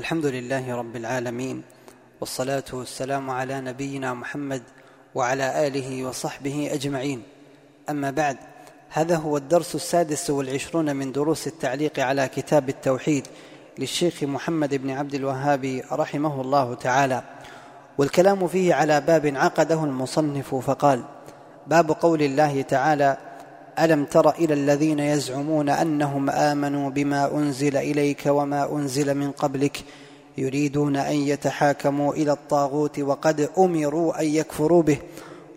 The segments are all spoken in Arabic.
الحمد لله رب العالمين والصلاة والسلام على نبينا محمد وعلى آله وصحبه أجمعين. أما بعد هذا هو الدرس السادس والعشرون من دروس التعليق على كتاب التوحيد للشيخ محمد بن عبد الوهاب رحمه الله تعالى. والكلام فيه على باب عقده المصنف فقال باب قول الله تعالى ألم تر إلى الذين يزعمون أنهم آمنوا بما أنزل إليك وما أنزل من قبلك يريدون أن يتحاكموا إلى الطاغوت وقد أمروا أن يكفروا به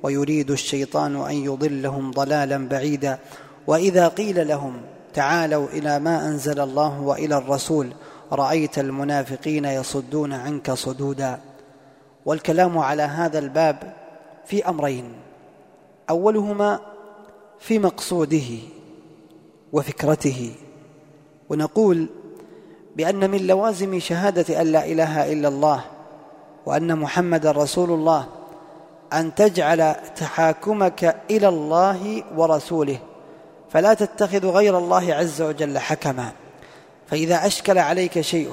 ويريد الشيطان أن يضلهم ضلالا بعيدا. وإذا قيل لهم تعالوا إلى ما أنزل الله وإلى الرسول رأيت المنافقين يصدون عنك صدودا. والكلام على هذا الباب في أمرين. أولهما في مقصوده وفكرته. ونقول بأن من لوازم شهادة أن لا إله إلا الله وأن محمدا رسول الله أن تجعل تحاكمك إلى الله ورسوله فلا تتخذ غير الله عز وجل حكما. فإذا أشكل عليك شيء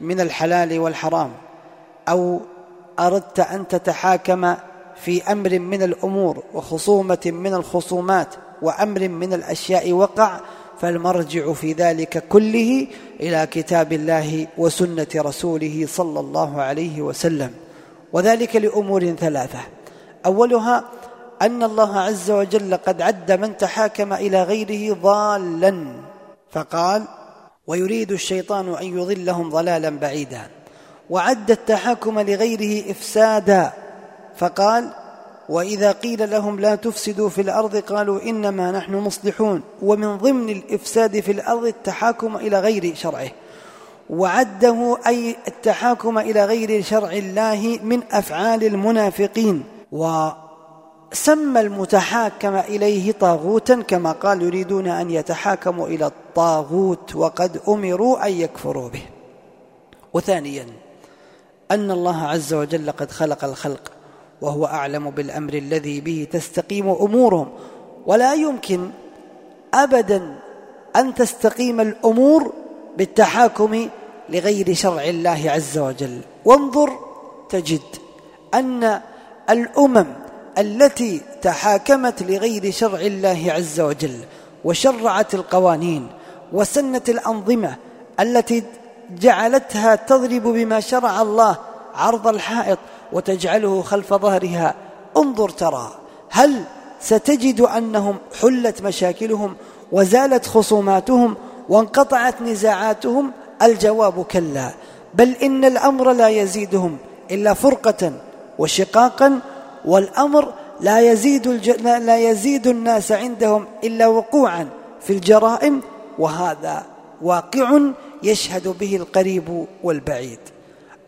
من الحلال والحرام أو أردت أن تتحاكم في أمر من الأمور وخصومة من الخصومات وأمر من الأشياء وقع فالمرجع في ذلك كله إلى كتاب الله وسنة رسوله صلى الله عليه وسلم. وذلك لأمور ثلاثة. أولها أن الله عز وجل قد عد من تحاكم إلى غيره ضالا فقال ويريد الشيطان أن يضلهم ضلالا بعيدا وعد التحاكم لغيره افسادا. فقال وإذا قيل لهم لا تفسدوا في الأرض قالوا إنما نحن مصلحون ومن ضمن الإفساد في الأرض التحاكم إلى غير شرعه وعده أي التحاكم إلى غير شرع الله من أفعال المنافقين وسمى المتحاكم إليه طاغوتا كما قال يريدون أن يتحاكموا إلى الطاغوت وقد أمروا أن يكفروا به. وثانيا أن الله عز وجل قد خلق الخلق. وهو أعلم بالأمر الذي به تستقيم أمورهم. ولا يمكن ابدا أن تستقيم الأمور بالتحاكم لغير شرع الله عز وجل. وانظر تجد أن الأمم التي تحاكمت لغير شرع الله عز وجل وشرعت القوانين وسنت الأنظمة التي جعلتها تضرب بما شرع الله عرض الحائط وتجعله خلف ظهرها. انظر ترى هل ستجد أنهم حلت مشاكلهم وزالت خصوماتهم وانقطعت نزاعاتهم؟ الجواب كلا بل إن الأمر لا يزيدهم إلا فرقة وشقاقا والأمر لا يزيد الج... لا يزيد الناس عندهم إلا وقوعا في الجرائم وهذا واقع يشهد به القريب والبعيد.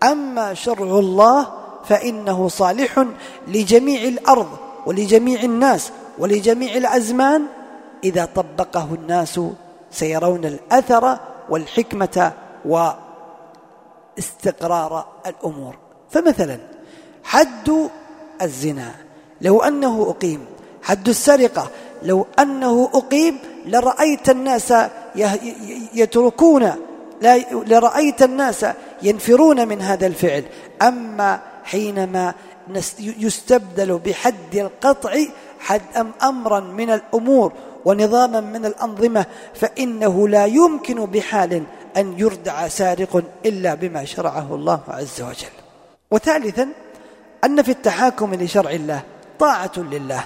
أما شرع الله فإنه صالح لجميع الأرض ولجميع الناس ولجميع الأزمان. إذا طبقه الناس سيرون الأثر والحكمة واستقرار الأمور. فمثلا حد الزنا لو أنه أقيم. حد السرقة لو أنه أقيم لرأيت الناس يتركون لرأيت الناس ينفرون من هذا الفعل. أما حينما يستبدل بحد القطع حد أم أمرا من الأمور ونظاما من الأنظمة فإنه لا يمكن بحال أن يردع سارق إلا بما شرعه الله عز وجل. وثالثا أن في التحاكم لشرع الله طاعة لله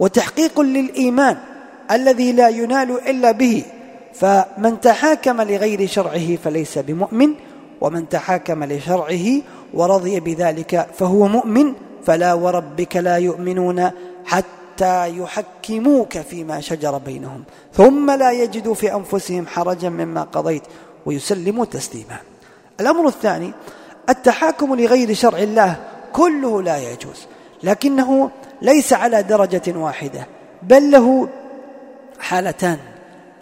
وتحقيق للإيمان الذي لا ينال إلا به فمن تحاكم لغير شرعه فليس بمؤمن ومن تحاكم لشرعه ورضي بذلك فهو مؤمن فلا وربك لا يؤمنون حتى يحكموك فيما شجر بينهم ثم لا يجدوا في أنفسهم حرجا مما قضيت ويسلموا تسليما. الأمر الثاني التحاكم لغير شرع الله كله لا يجوز لكنه ليس على درجة واحدة بل له حالتان.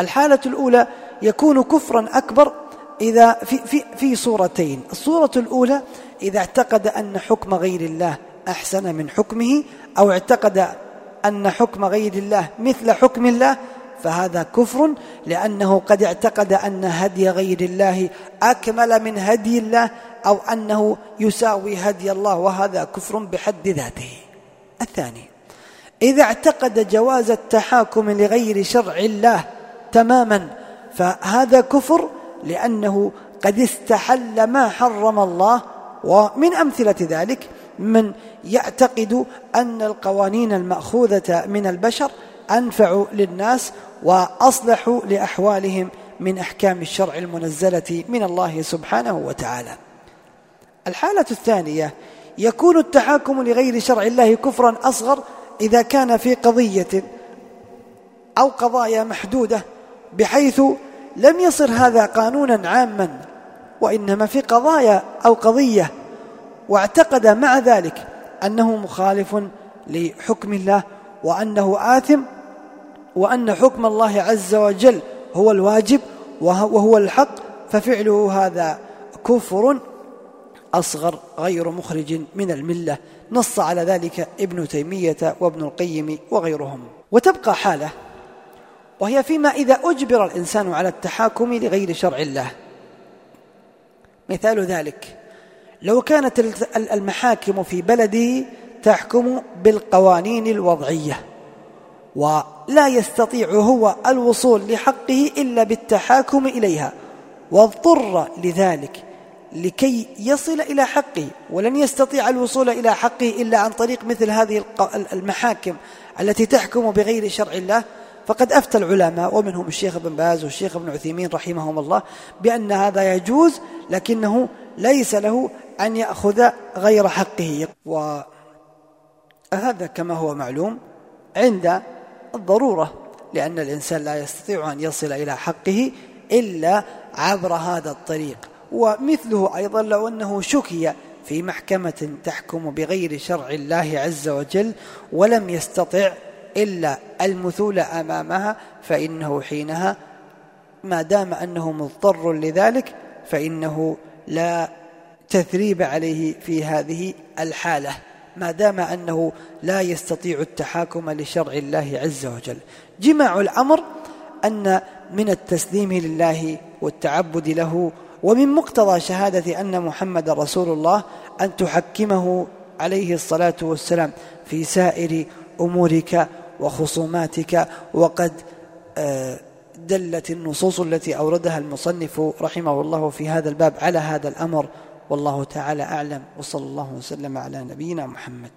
الحالة الأولى يكون كفرا أكبر إذا في, في, في صورتين. الصورة الأولى إذا اعتقد أن حكم غير الله أحسن من حكمه أو اعتقد أن حكم غير الله مثل حكم الله فهذا كفر لأنه قد اعتقد أن هدي غير الله أكمل من هدي الله أو أنه يساوي هدي الله وهذا كفر بحد ذاته. الثاني إذا اعتقد جواز التحاكم لغير شرع الله تماما فهذا كفر لأنه قد استحل ما حرم الله ومن أمثلة ذلك من يعتقد أن القوانين المأخوذة من البشر أنفع للناس وأصلح لأحوالهم من أحكام الشرع المنزلة من الله سبحانه وتعالى. الحالة الثانية يكون التحاكم لغير شرع الله كفرا أصغر إذا كان في قضية أو قضايا محدودة بحيث لم يصر هذا قانونا عاما وإنما في قضايا أو قضية واعتقد مع ذلك أنه مخالف لحكم الله وأنه آثم وأن حكم الله عز وجل هو الواجب وهو الحق ففعله هذا كفر أصغر غير مخرج من الملة. نص على ذلك ابن تيمية وابن القيم وغيرهم. وتبقى حالة وهي فيما إذا أجبر الإنسان على التحاكم لغير شرع الله. مثال ذلك. لو كانت المحاكم في بلده تحكم بالقوانين الوضعية ولا يستطيع هو الوصول لحقه إلا بالتحاكم إليها واضطر لذلك لكي يصل إلى حقه ولن يستطيع الوصول إلى حقه إلا عن طريق مثل هذه المحاكم التي تحكم بغير شرع الله فقد أفتى العلماء ومنهم الشيخ ابن باز والشيخ ابن عثيمين رحمهم الله بأن هذا يجوز لكنه ليس له أن يأخذ غير حقه. وهذا كما هو معلوم عند الضرورة لأن الإنسان لا يستطيع أن يصل إلى حقه إلا عبر هذا الطريق. ومثله أيضا لو أنه شكي في محكمة تحكم بغير شرع الله عز وجل ولم يستطع إلا المثول أمامها فإنه حينها ما دام أنه مضطر لذلك فإنه لا تثريب عليه في هذه الحالة. ما دام أنه لا يستطيع التحاكم لشرع الله عز وجل. جماع الأمر أن من التسليم لله والتعبد له ومن مقتضى شهادة أن محمد رسول الله أن تحكمه عليه الصلاة والسلام في سائر أمورك وخصوماتك وقد آه، دلت النصوص التي أوردها المصنف رحمه الله في هذا الباب على هذا الأمر. والله تعالى أعلم. وصلى الله وسلم على نبينا محمد.